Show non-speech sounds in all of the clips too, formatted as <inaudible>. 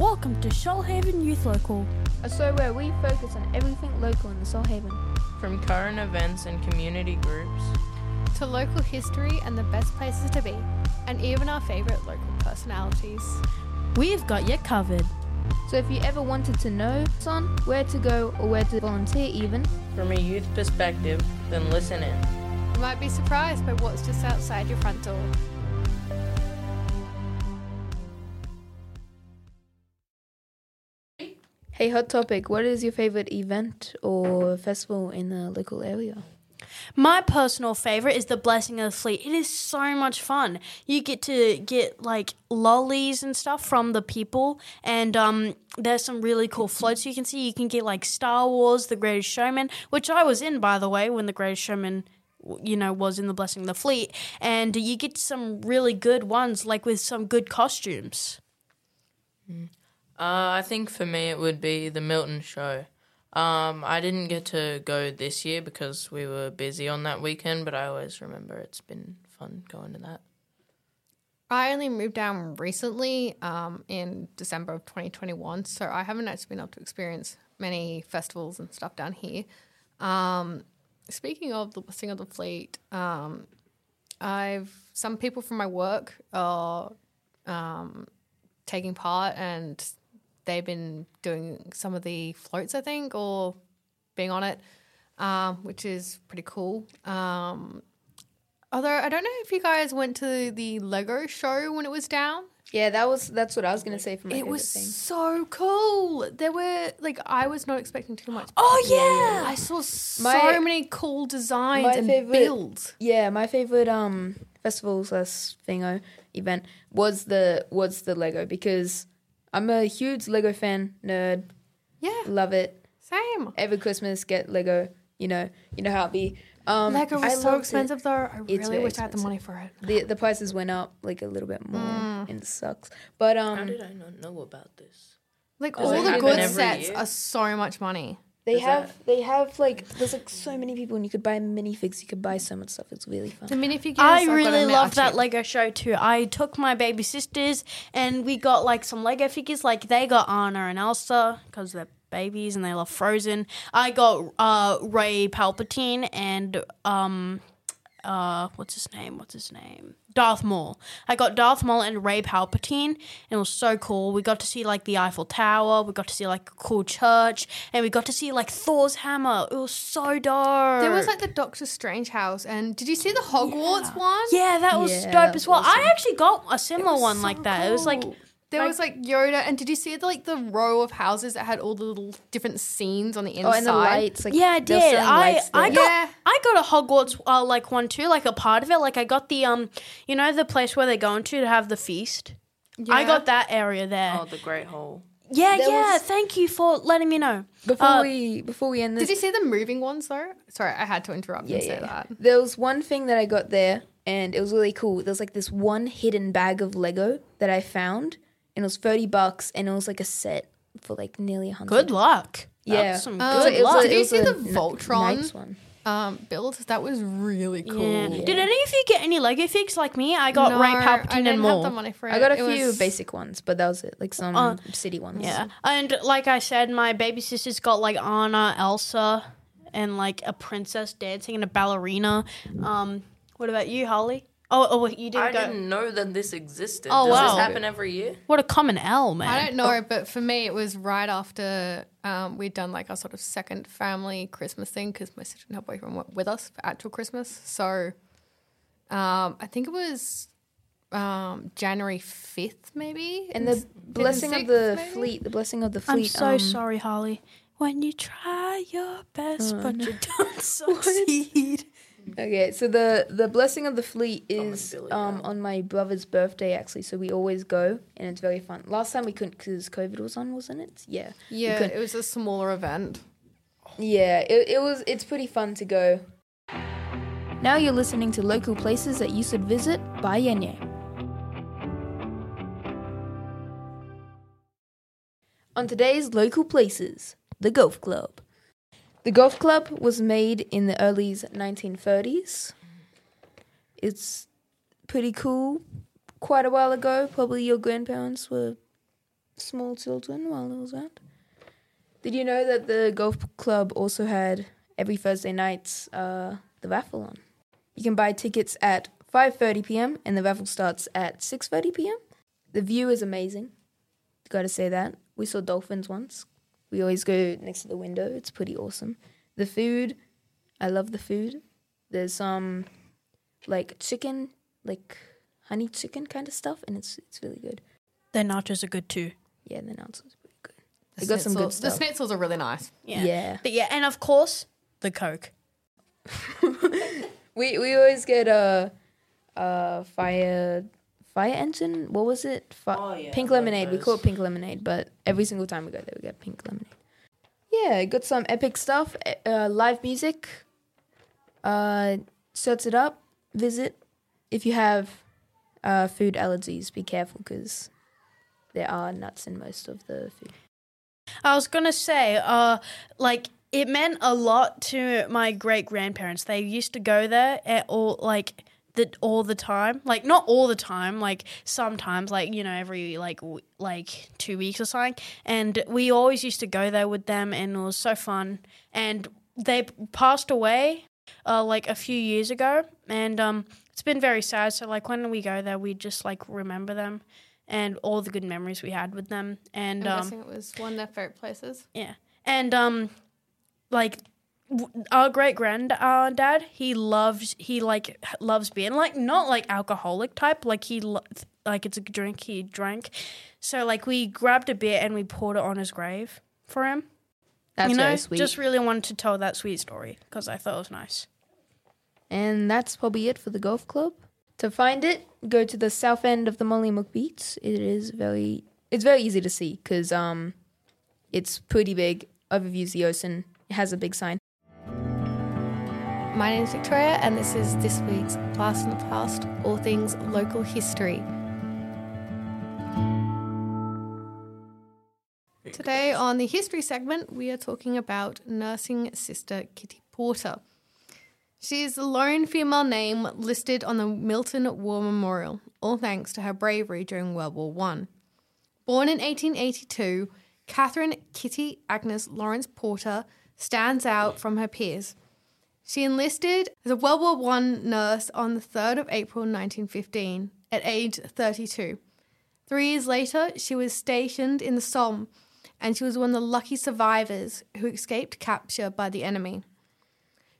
Welcome to Shoalhaven Youth Local. a show where we focus on everything local in the Shoalhaven. From current events and community groups. to local history and the best places to be, and even our favourite local personalities. We've got you covered. So if you ever wanted to know son where to go or where to volunteer even, From a youth perspective, then listen in. You might be surprised by what's just outside your front door. Hey hot topic, what is your favorite event or festival in the local area? My personal favorite is the Blessing of the Fleet. It is so much fun. You get to get like lollies and stuff from the people, and um, there's some really cool floats you can see. You can get like Star Wars, The Greatest Showman, which I was in by the way when The Greatest Showman, you know, was in the Blessing of the Fleet, and you get some really good ones like with some good costumes. Uh, I think for me it would be the Milton show. Um, I didn't get to go this year because we were busy on that weekend, but I always remember it's been fun going to that. I only moved down recently um, in December of 2021, so I haven't actually been able to experience many festivals and stuff down here. Um, speaking of the Blessing of the Fleet, um, I've some people from my work are um, taking part, and they've been doing some of the floats, I think, or being on it, um, which is pretty cool. Um, Although I don't know if you guys went to the Lego show when it was down. Yeah, that was that's what I was gonna say for my it was thing. so cool. There were like I was not expecting too much. Oh yeah, I saw so My- many cool designs and favorite- builds. Yeah, my favorite um festival slash thingo event was the was the Lego because I'm a huge Lego fan nerd. Yeah, Love it. same. Every Christmas get Lego. You know, you know how it be. Um, Lego I was so loved it. expensive though. I It's really very wish I had the money for it. The the prices went up like a little bit more, Mm. and it sucks. But um, How did I not know about this? Like all it the good sets year? are so much money. They Is have that- they have like there's like so many people, and you could buy minifigs. You could buy so much stuff. It's really fun. The minifigures. I I've gotta really admit, love that. Lego show too. I took my baby sisters and we got like some Lego figures. Like they got Anna and Elsa because they're babies and they love Frozen. I got uh, Rey Palpatine and um, uh, what's his name? What's his name? Darth Maul. I got Darth Maul and Rey Palpatine, and it was so cool. We got to see like the Eiffel Tower. We got to see like a cool church, and we got to see like Thor's hammer. It was so dope. There was like the Doctor Strange house, and did you see the Hogwarts one? Yeah, that was Yeah, dope as was well. I actually got a similar one so like that. It was like cool. There like- was like Yoda, and did you see the, like the row of houses that had all the little different scenes on the inside? Oh, inside? and the lights. Like yeah, I did. I I got Yeah. I got a Hogwarts uh, like one too, like a part of it. Like I got the um, you know, the place where they're going to to have the feast. I got that area there. Oh, the Great Hall. yeah, There yeah. was- Thank you for letting me know. Before Uh, we before we end this, Did you see the moving ones though? Sorry, I had to interrupt yeah, and say yeah. that. There was one thing that I got there, and it was really cool. There was like this one hidden bag of Lego that I found, and it was thirty bucks, and it was like a set for like nearly a hundred. Good luck. Yeah. That's some Um, good it was luck. a- Did you see the kn- Voltron? Knights one. Um, build that was really cool. Yeah. Did any of you get any Lego figs like me? I got No, Rey I Palpatine didn't and have more. the money for it. I got a It few was- basic ones, but that was it. Like some Uh, city ones. Yeah. And like I said, my baby sister's got like Anna, Elsa, and like a princess dancing and a ballerina. Um, what about you, Holly? Oh, oh, wait, you didn't I go. didn't know that this existed. Oh, Does wow. this happen every year? What a common L, man. I don't know, but for me, it was right after um, we'd done like our sort of second family Christmas thing because my sister and her boyfriend were with us for actual Christmas. So um, I think it was um, January 5th, maybe. And the Fifth blessing of the maybe? fleet, the blessing of the fleet. I'm fleet. so um, sorry, Holly. When you try your best, Oh, but no. you don't <laughs> succeed. Okay, so the the blessing of the fleet is Billy um Brown. on my brother's birthday actually, so we always go and it's very fun. Last time we couldn't because COVID was on, wasn't it? Yeah, Yeah, it was a smaller event. yeah, it, it was. It's pretty fun to go. Now you're listening to local places that you should visit by Yenye. On today's local places, the golf club. The golf club was made in the early 1930s. It's pretty cool. Quite a while ago, probably your grandparents were small children while it was out. Did you know that the golf club also had every Thursday night uh, the raffle on? You can buy tickets at 5:30 p.m. and the raffle starts at 6:30 p.m. The view is amazing. Got to say that. We saw dolphins once. We always go next to the window. It's pretty awesome. The food, I love the food. There's some like chicken, like honey chicken kind of stuff, and it's it's really good. Their nachos are good too. Yeah, the nachos are pretty good. The They got some good schnitzels- The stuff. schnitzels are really nice. Yeah. Yeah. But yeah, and of course, the Coke. <laughs> We we always get a uh, fire fire engine. What was it? Fi- Oh, yeah, pink I like lemonade. We call it pink lemonade, but every single time we go there, we get pink lemonade. Yeah, got some epic stuff. Uh, live music. Uh, search it up. Visit. If you have uh, food allergies, be careful because there are nuts in most of the food. I was gonna say, uh, like it meant a lot to my great grandparents. They used to go there at all, like the all the time. Like not all the time, like sometimes, like you know, every like w- like two weeks or something. And we always used to go there with them, and it was so fun. And they passed away, uh, like a few years ago, and um, it's been very sad. So like when we go there, we just like remember them. And all the good memories we had with them, and I'm um, guessing it was one of their favorite places. yeah, and um, like our great granddad uh, he loves he like loves beer, and like not like alcoholic type, like he lo- like it's a drink he drank. So like we grabbed a beer and we poured it on his grave for him. That's you know, very sweet. just really wanted to tell that sweet story because I thought it was nice. And that's probably it for the golf club. To find it, go to the south end of the Mollymook Beach. It is very, it's very easy to see because um, it's pretty big. Overviews the ocean. It has a big sign. My name is Victoria, and this is this week's Blast in the Past, all things local history. Today on the history segment, we are talking about nursing sister Kitty Porter. She is the lone female name listed on the Milton War Memorial, all thanks to her bravery during World War One. Born in 1882, Catherine Kitty Agnes Lawrence Porter stands out from her peers. She enlisted as a World War One nurse on the 3rd of April 1915 at age 32. Three years later, she was stationed in the Somme, and she was one of the lucky survivors who escaped capture by the enemy.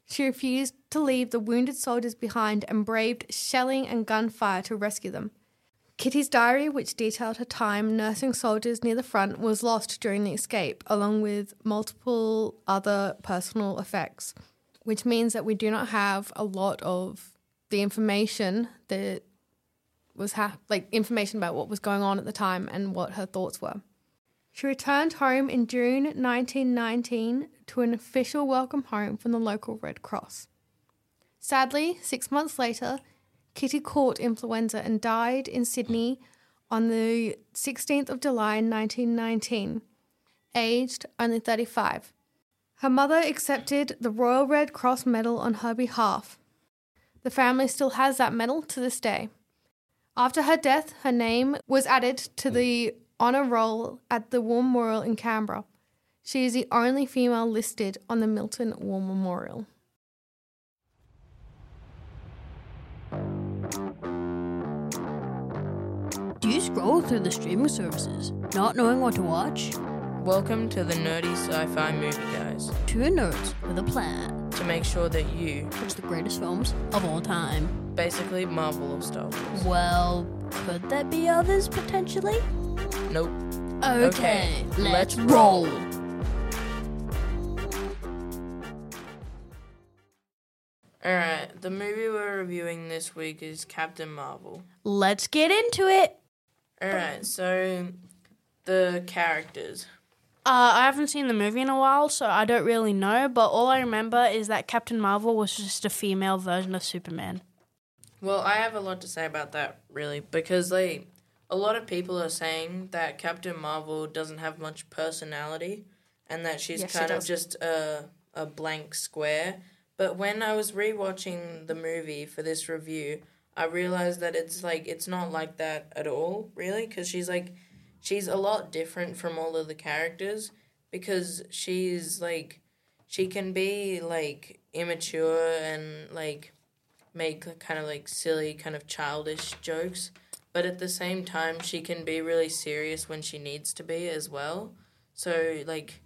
She refused to leave the wounded soldiers behind and braved shelling and gunfire to rescue them. Kitty's diary, which detailed her time nursing soldiers near the front, was lost during the escape, along with multiple other personal effects, which means that we do not have a lot of the information that was ha- like information about what was going on at the time and what her thoughts were. She returned home in June 1919 to an official welcome home from the local Red Cross. Sadly, six months later, Kitty caught influenza and died in Sydney on the 16th of July 1919, aged only 35. Her mother accepted the Royal Red Cross medal on her behalf. The family still has that medal to this day. After her death, her name was added to the honour roll at the War Memorial in Canberra. She is the only female listed on the Milton War Memorial. Do you scroll through the streaming services, not knowing what to watch? Welcome to the Nerdy Sci-Fi Movie Guys. Two nerds with a plan. To make sure that you, Watch the greatest films of all time. basically Marvel or Star Wars. Well, could there be others potentially? Nope. Okay, Okay, let's, let's roll. roll. Alright, the movie we're reviewing this week is Captain Marvel. Let's get into it. Alright, so the characters. Uh, I haven't seen the movie in a while, so I don't really know. But all I remember is that Captain Marvel was just a female version of Superman. Well, I have a lot to say about that, really, because like a lot of people are saying that Captain Marvel doesn't have much personality, and that she's Yes, she kind of just a a blank square. But when I was rewatching the movie for this review, I realized that it's like it's not like that at all, really, because she's like she's a lot different from all of the characters because she's like she can be like immature and like make kind of like silly kind of childish jokes but at the same time she can be really serious when she needs to be as well. So like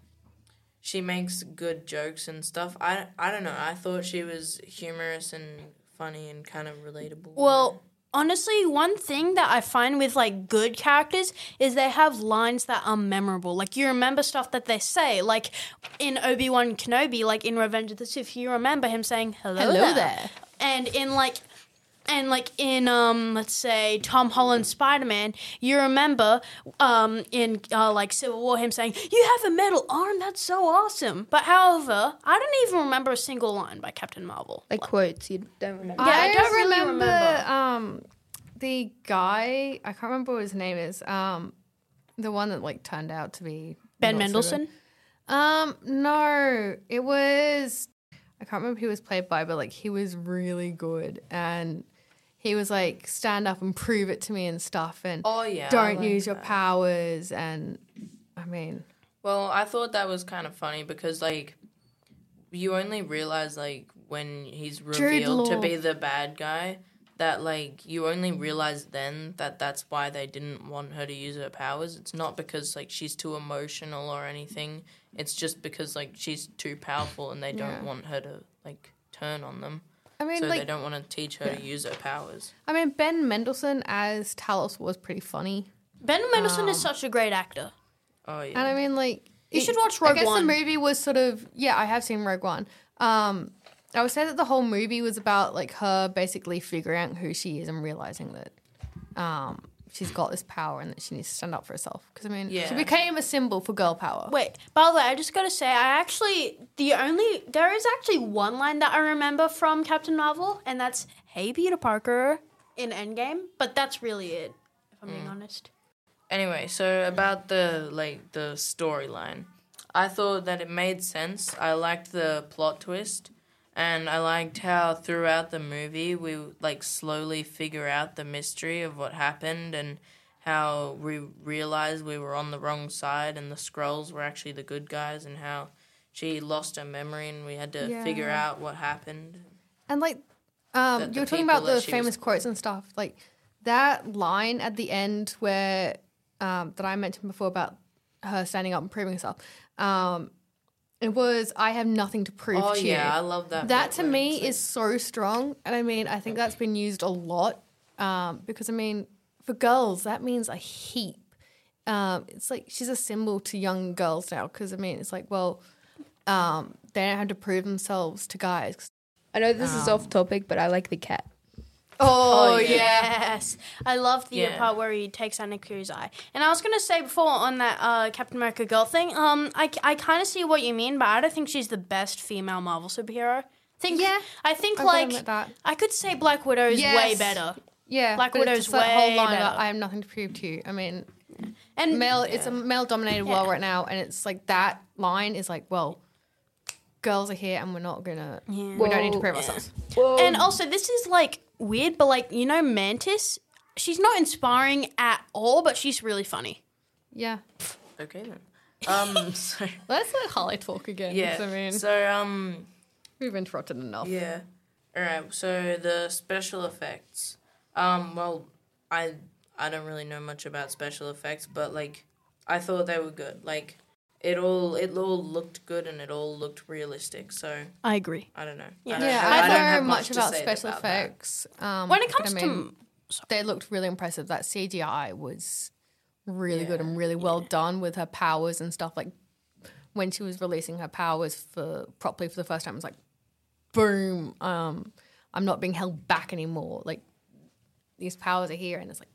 she makes good jokes and stuff. I, I don't know. I thought she was humorous and funny and kind of relatable. Well, honestly, one thing that I find with like good characters is they have lines that are memorable. Like you remember stuff that they say. Like in Obi Wan Kenobi, like in Revenge of the Sith, you remember him saying "Hello, Hello there. there. and in like. And like in um, let's say Tom Holland Spider Man, you remember um in uh, like Civil War him saying, "You have a metal arm, that's so awesome." But however, I don't even remember a single line by Captain Marvel. Like quotes, you don't remember. Yeah, I I, don't really remember, remember. um the guy. I can't remember what his name is. Um, the one that like turned out to be Ben not so Mendelsohn. Um, no, it was. I can't remember who he was played by, but like he was really good, and he was like stand up and prove it to me and stuff, and oh yeah don't like use your that. powers, and I mean, Well, I thought that was kind of funny because like you only realize like when he's revealed to be the bad guy that like you only realize then that that's why they didn't want her to use her powers. It's not because like she's too emotional or anything. It's just because like she's too powerful and they don't want her to like turn on them. I mean, so they don't want to teach her to use her powers. I mean, Ben Mendelsohn as Talos was pretty funny. Ben Mendelsohn is such a great actor. Oh yeah. And I mean, like, You it- should watch Rogue One. I guess One. the movie was sort of yeah, I have seen Rogue One. Um, I would say that the whole movie was about like her basically figuring out who she is and realizing that um she's got this power and that she needs to stand up for herself. Because I mean, she became a symbol for girl power. Wait, by the way, I just gotta say, I actually the only there is actually one line that I remember from Captain Marvel, and that's "Hey, Peter Parker" in Endgame. But that's really it, if I'm being mm. honest. Anyway, so about the like the storyline, I thought that it made sense. I liked the plot twist, and I liked how throughout the movie we like slowly figure out the mystery of what happened and how we realized we were on the wrong side and the Skrulls were actually the good guys and how she lost her memory and we had to figure out what happened. And like, um, you were talking about the she was- famous quotes and stuff. Like that line at the end where um, that I mentioned before about her standing up and proving herself. Um, it was I have nothing to prove Oh to yeah, I love that. That to where me it's is so strong, and I mean I think that's been used a lot um, because I mean for girls that means a heap. Um, it's like she's a symbol to young girls now because I mean it's like well um, they don't have to prove themselves to guys. I know this is Um, off topic, but I like the cat. Oh, yeah. Yes, I love the Yeah. part where he takes out Nick eye. And I was gonna say before on that uh, Captain America girl thing, um, I, I kind of see what you mean, but I don't think she's the best female Marvel superhero. Think Yeah, I think to like that. I could say Black Widow is way better. Yeah, Black Widow's that whole way line better. I have nothing to prove to you. I mean, And male. It's a male-dominated world right now, and it's like that line is like, well, girls are here, and we're not gonna. Yeah. We don't need to prove ourselves. Whoa. And also, this is like weird, but like you know, Mantis, she's not inspiring at all, but she's really funny. Yeah, Okay then. Um. <laughs> So let's let Holly talk again. yeah. 'cause I mean, so um. we've interrupted enough. Yeah. All right. So the special effects. Um. Well, I I don't really know much about special effects, but like I thought they were good. Like it all it all looked good and it all looked realistic. So I agree. I don't know. Yeah. I don't, Yeah, have- I, don't don't know much to about special about effects. Um, When it comes I mean, to they looked really impressive. That CGI was really good and really well done with her powers and stuff. Like when she was releasing her powers for properly for the first time, it was like, boom! Um, I'm not being held back anymore. Like these powers are here, and it's like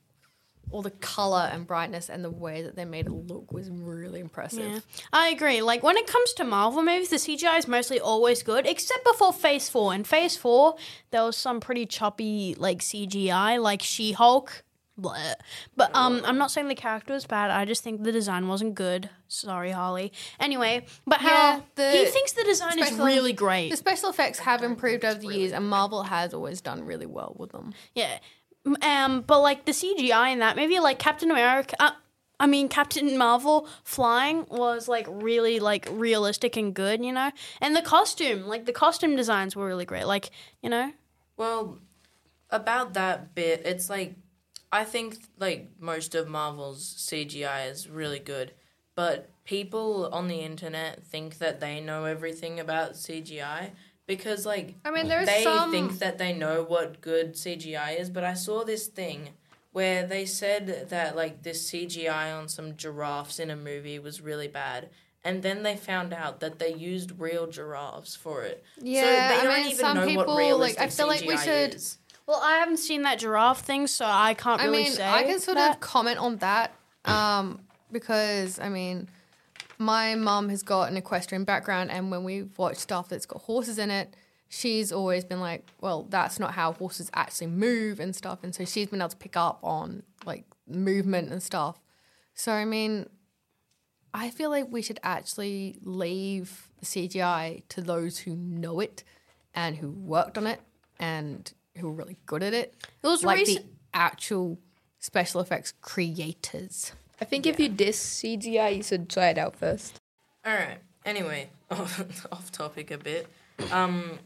all the color and brightness and the way that they made it look was really impressive. Yeah, I agree. Like when it comes to Marvel movies, the CGI is mostly always good, except before Phase Four. In Phase Four, there was some pretty choppy like CGI, like She Hulk. Bleh. But um, I'm not saying the character was bad. I just think the design wasn't good. Sorry, Holly. Anyway, but how Yeah, the he thinks the design is really great. The special effects have improved over the years, and Marvel has always done really well with them. Yeah. Um, but like the CGI in that movie, like Captain America, uh, I mean, Captain Marvel flying was like really like realistic and good, you know. And the costume, like the costume designs were really great. Like you know, Well, about that bit, it's like I think like most of Marvel's CGI is really good, but people on the internet think that they know everything about CGI because like I mean, there's they some. think that they know what good CGI is, but I saw this thing where they said that like this CGI on some giraffes in a movie was really bad. And then they found out that they used real giraffes for it. Yeah, so they I don't mean, even some know people, what like, I feel like we should- is. well, I haven't seen that giraffe thing, so I can't I really mean, say. I can sort that. of comment on that um, because I mean, my mum has got an equestrian background, and when we've watched stuff that's got horses in it, she's always been like, "Well, that's not how horses actually move and stuff," and so she's been able to pick up on like movement and stuff. So I mean, I feel like we should actually leave the CGI to those who know it and who worked on it and who are really good at it It was like recent. the actual special effects creators. I think if you diss CGI, you should try it out first. All right. Anyway, <laughs> off topic a bit. Um,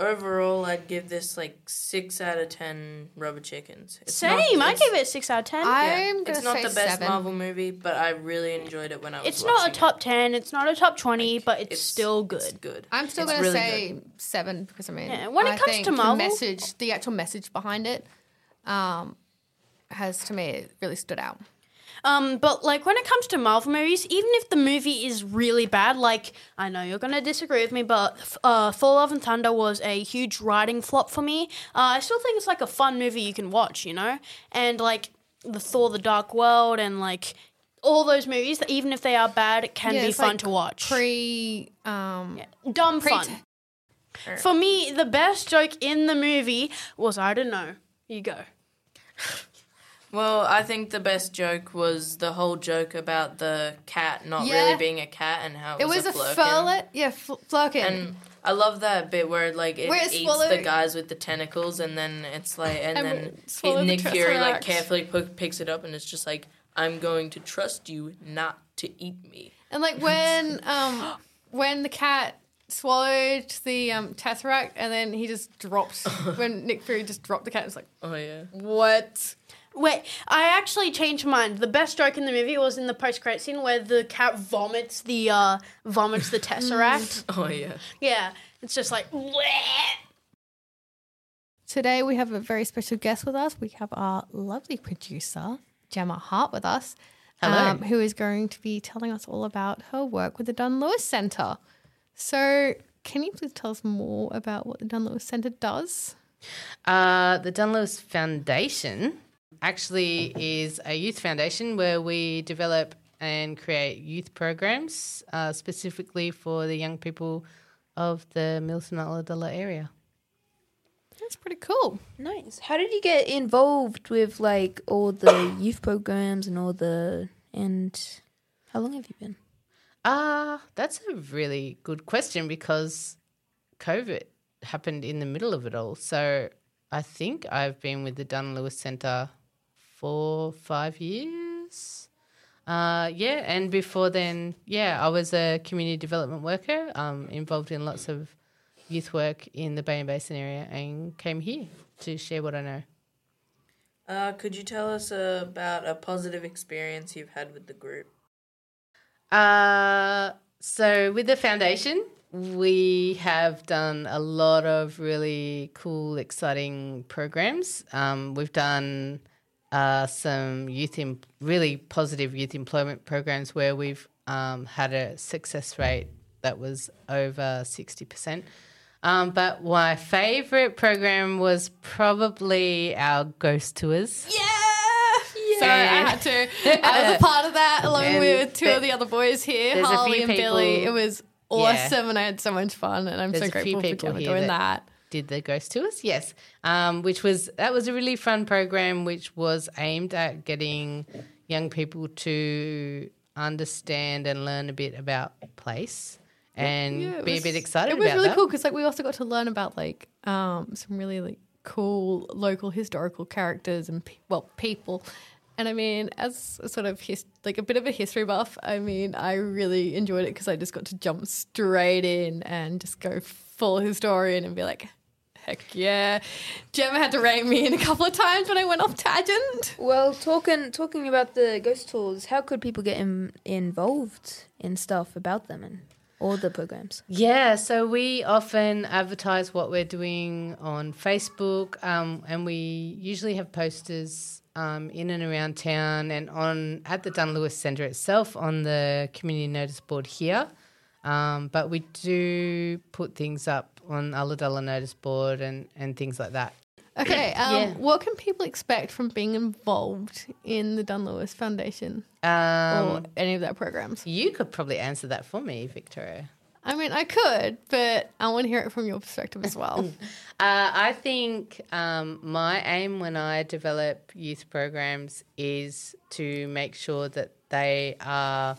overall, I'd give this like six out of ten rubber chickens. It's not- Same. I it's- give it a six out of ten. I'm gonna it's not say the best seven. Marvel movie, but I really enjoyed it when I was. it's not a watching top ten. It's not a top twenty, but it's, It's still It's good. good. I'm still It's going to really say good. seven because I mean, Yeah, when it I comes think to Marvel- the message, the actual message behind it, um, has to me really stood out. Um, but like when it comes to Marvel movies, even if the movie is really bad, like I know you're gonna disagree with me, but uh, Thor: Love and Thunder was a huge writing flop for me. Uh, I still think it's like a fun movie you can watch, you know, and like the Thor: The Dark World and like all those movies, that even if they are bad, it can Yeah, be fun like to watch. Pre, um, Dumb pre- fun. For me, the best joke in the movie was I don't know. You go. <laughs> Well, I think the best joke was the whole joke about the cat not Yeah. really being a cat and how it, it was, was a flerken. furlet, yeah, fl- flerken. And I love that bit where like it Where eats swallowed- the guys with the tentacles, and then it's like, and, And then it swallowed the Nick Fury like carefully p- picks it up, and it's just like, I'm going to trust you not to eat me. And like when um <gasps> when the cat swallowed the um tesseract and then he just dropped <laughs> when Nick Fury just dropped the cat, it's like Oh yeah. what? Wait, I actually changed my mind. The best joke in the movie was in the post credit scene where the cat vomits the uh vomits the <laughs> tesseract. Oh yeah. yeah, it's just like bleh. Today we have a very special guest with us. We have our lovely producer Gemma Hart with us, um, who is going to be telling us all about her work with the Dunn Lewis Centre. So, can you please tell us more about what the Dunn Lewis Centre does? Uh, the Dunn Lewis Foundation actually is a youth foundation where we develop and create youth programs uh, specifically for the young people of the Milton Ulladulla area. That's pretty cool. Nice. How did you get involved with like all the youth programs and all the and how long have you been? Ah, that's a really good question because COVID happened in the middle of it all. So I think I've been with the Dunn Lewis Centre for five years. Uh, yeah, and before then, yeah, I was a community development worker, um, involved in lots of youth work in the Bay and Basin area, and came here to share what I know. Uh, could you tell us uh, about a positive experience you've had with the group? Uh, so with the foundation, we have done a lot of really cool, exciting programs. Um, we've done uh, some youth, em- really positive youth employment programs where we've um, had a success rate that was over sixty percent. Um, but my favourite program was probably our ghost tours. Yeah. So I had to. <laughs> I was a part of that along And with two of the other boys here, there's a few Harley and Billy. It was Yeah. awesome, and I had so much fun, and I'm There's so a few grateful for people Gemma here doing that- that. did the ghost tours yes um, which was that was a really fun program which was aimed at getting young people to understand and learn a bit about place and Yeah, be a bit excited It was really that. cool because like we also got to learn about like um, some really like cool local historical characters and pe- well people, And I mean, as a sort of his, like a bit of a history buff, I mean, I really enjoyed it because I just got to jump straight in and just go full historian and be like, heck yeah. Gemma had to rein me in a couple of times when I went off tangent. Well, talking talking about the ghost tours, how could people get in, involved in stuff about them and all the programs? Yeah, so we often advertise what we're doing on Facebook, um, and we usually have posters um, in and around town and on at the Dunn Lewis Centre itself on the community notice board here. Um, but we do put things up on Ulladulla notice board and, and things like that. Okay, um, Yeah. what can people expect from being involved in the Dunn Lewis Foundation or Um, any of their programs? you could probably answer that for me, Victoria. I mean, I could, but I want to hear it from your perspective as well. <laughs> Uh, I think um, my aim when I develop youth programs is to make sure that they are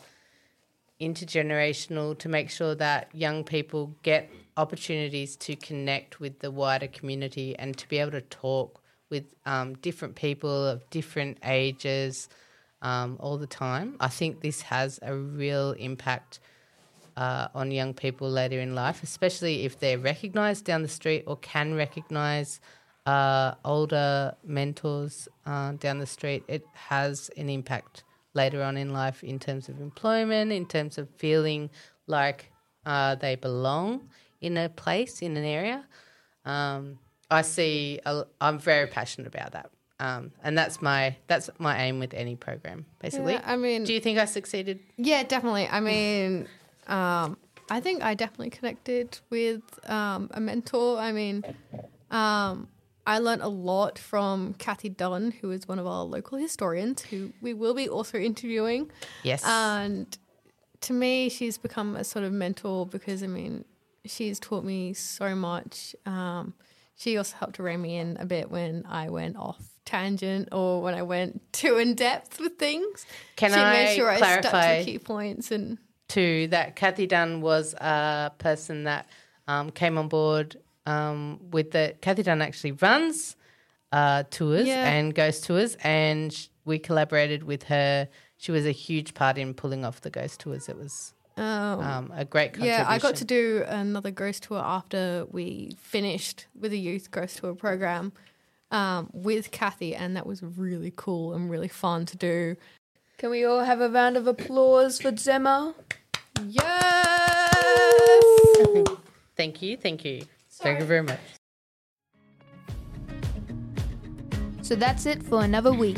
intergenerational, to make sure that young people get opportunities to connect with the wider community and to be able to talk with um, different people of different ages um, all the time. I think this has a real impact uh, on young people later in life, especially if they're recognised down the street or can recognise uh, older mentors uh, down the street. It has an impact later on in life in terms of employment, in terms of feeling like uh, they belong in a place, in an area. Um, I see. A, I'm very passionate about that, um, and that's my that's my aim with any program. Basically, Yeah, I mean, do you think I succeeded? Yeah, definitely. I mean, um, I think I definitely connected with um, a mentor. I mean, um, I learned a lot from Kathy Dunn, who is one of our local historians, who we will be also interviewing. Yes. And to me, she's become a sort of mentor because, I mean, she's taught me so much. Um, she also helped to rein me in a bit when I went off tangent or when I went <laughs> too in depth with things. Can she I made sure I stuck clarify- to key points and too that Kathy Dunn was a person that um, came on board um, with the Kathy Dunn actually runs uh, tours Yeah. and ghost tours, and sh- we collaborated with her. She was a huge part in pulling off the ghost tours. It was um, um, a great contribution. Yeah, I got to do another ghost tour after we finished with a youth ghost tour program um, with Kathy, and that was really cool and really fun to do. Can we all have a round of applause for Gemma? Yes! <laughs> Thank you, thank you, thank you very much. So that's it for another week.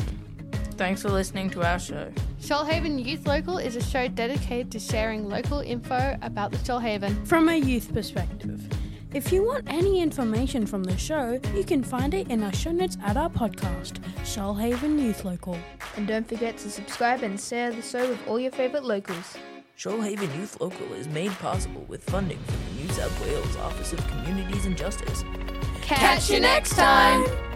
Thanks for listening to our show. Shoalhaven Youth Local is a show dedicated to sharing local info about the Shoalhaven. From a youth perspective. If you want any information from the show, you can find it in our show notes at our podcast, Shoalhaven Youth Local. And don't forget to subscribe and share the show with all your favourite locals. Shoalhaven Youth Local is made possible with funding from the New South Wales Office of Communities and Justice. Catch you next time!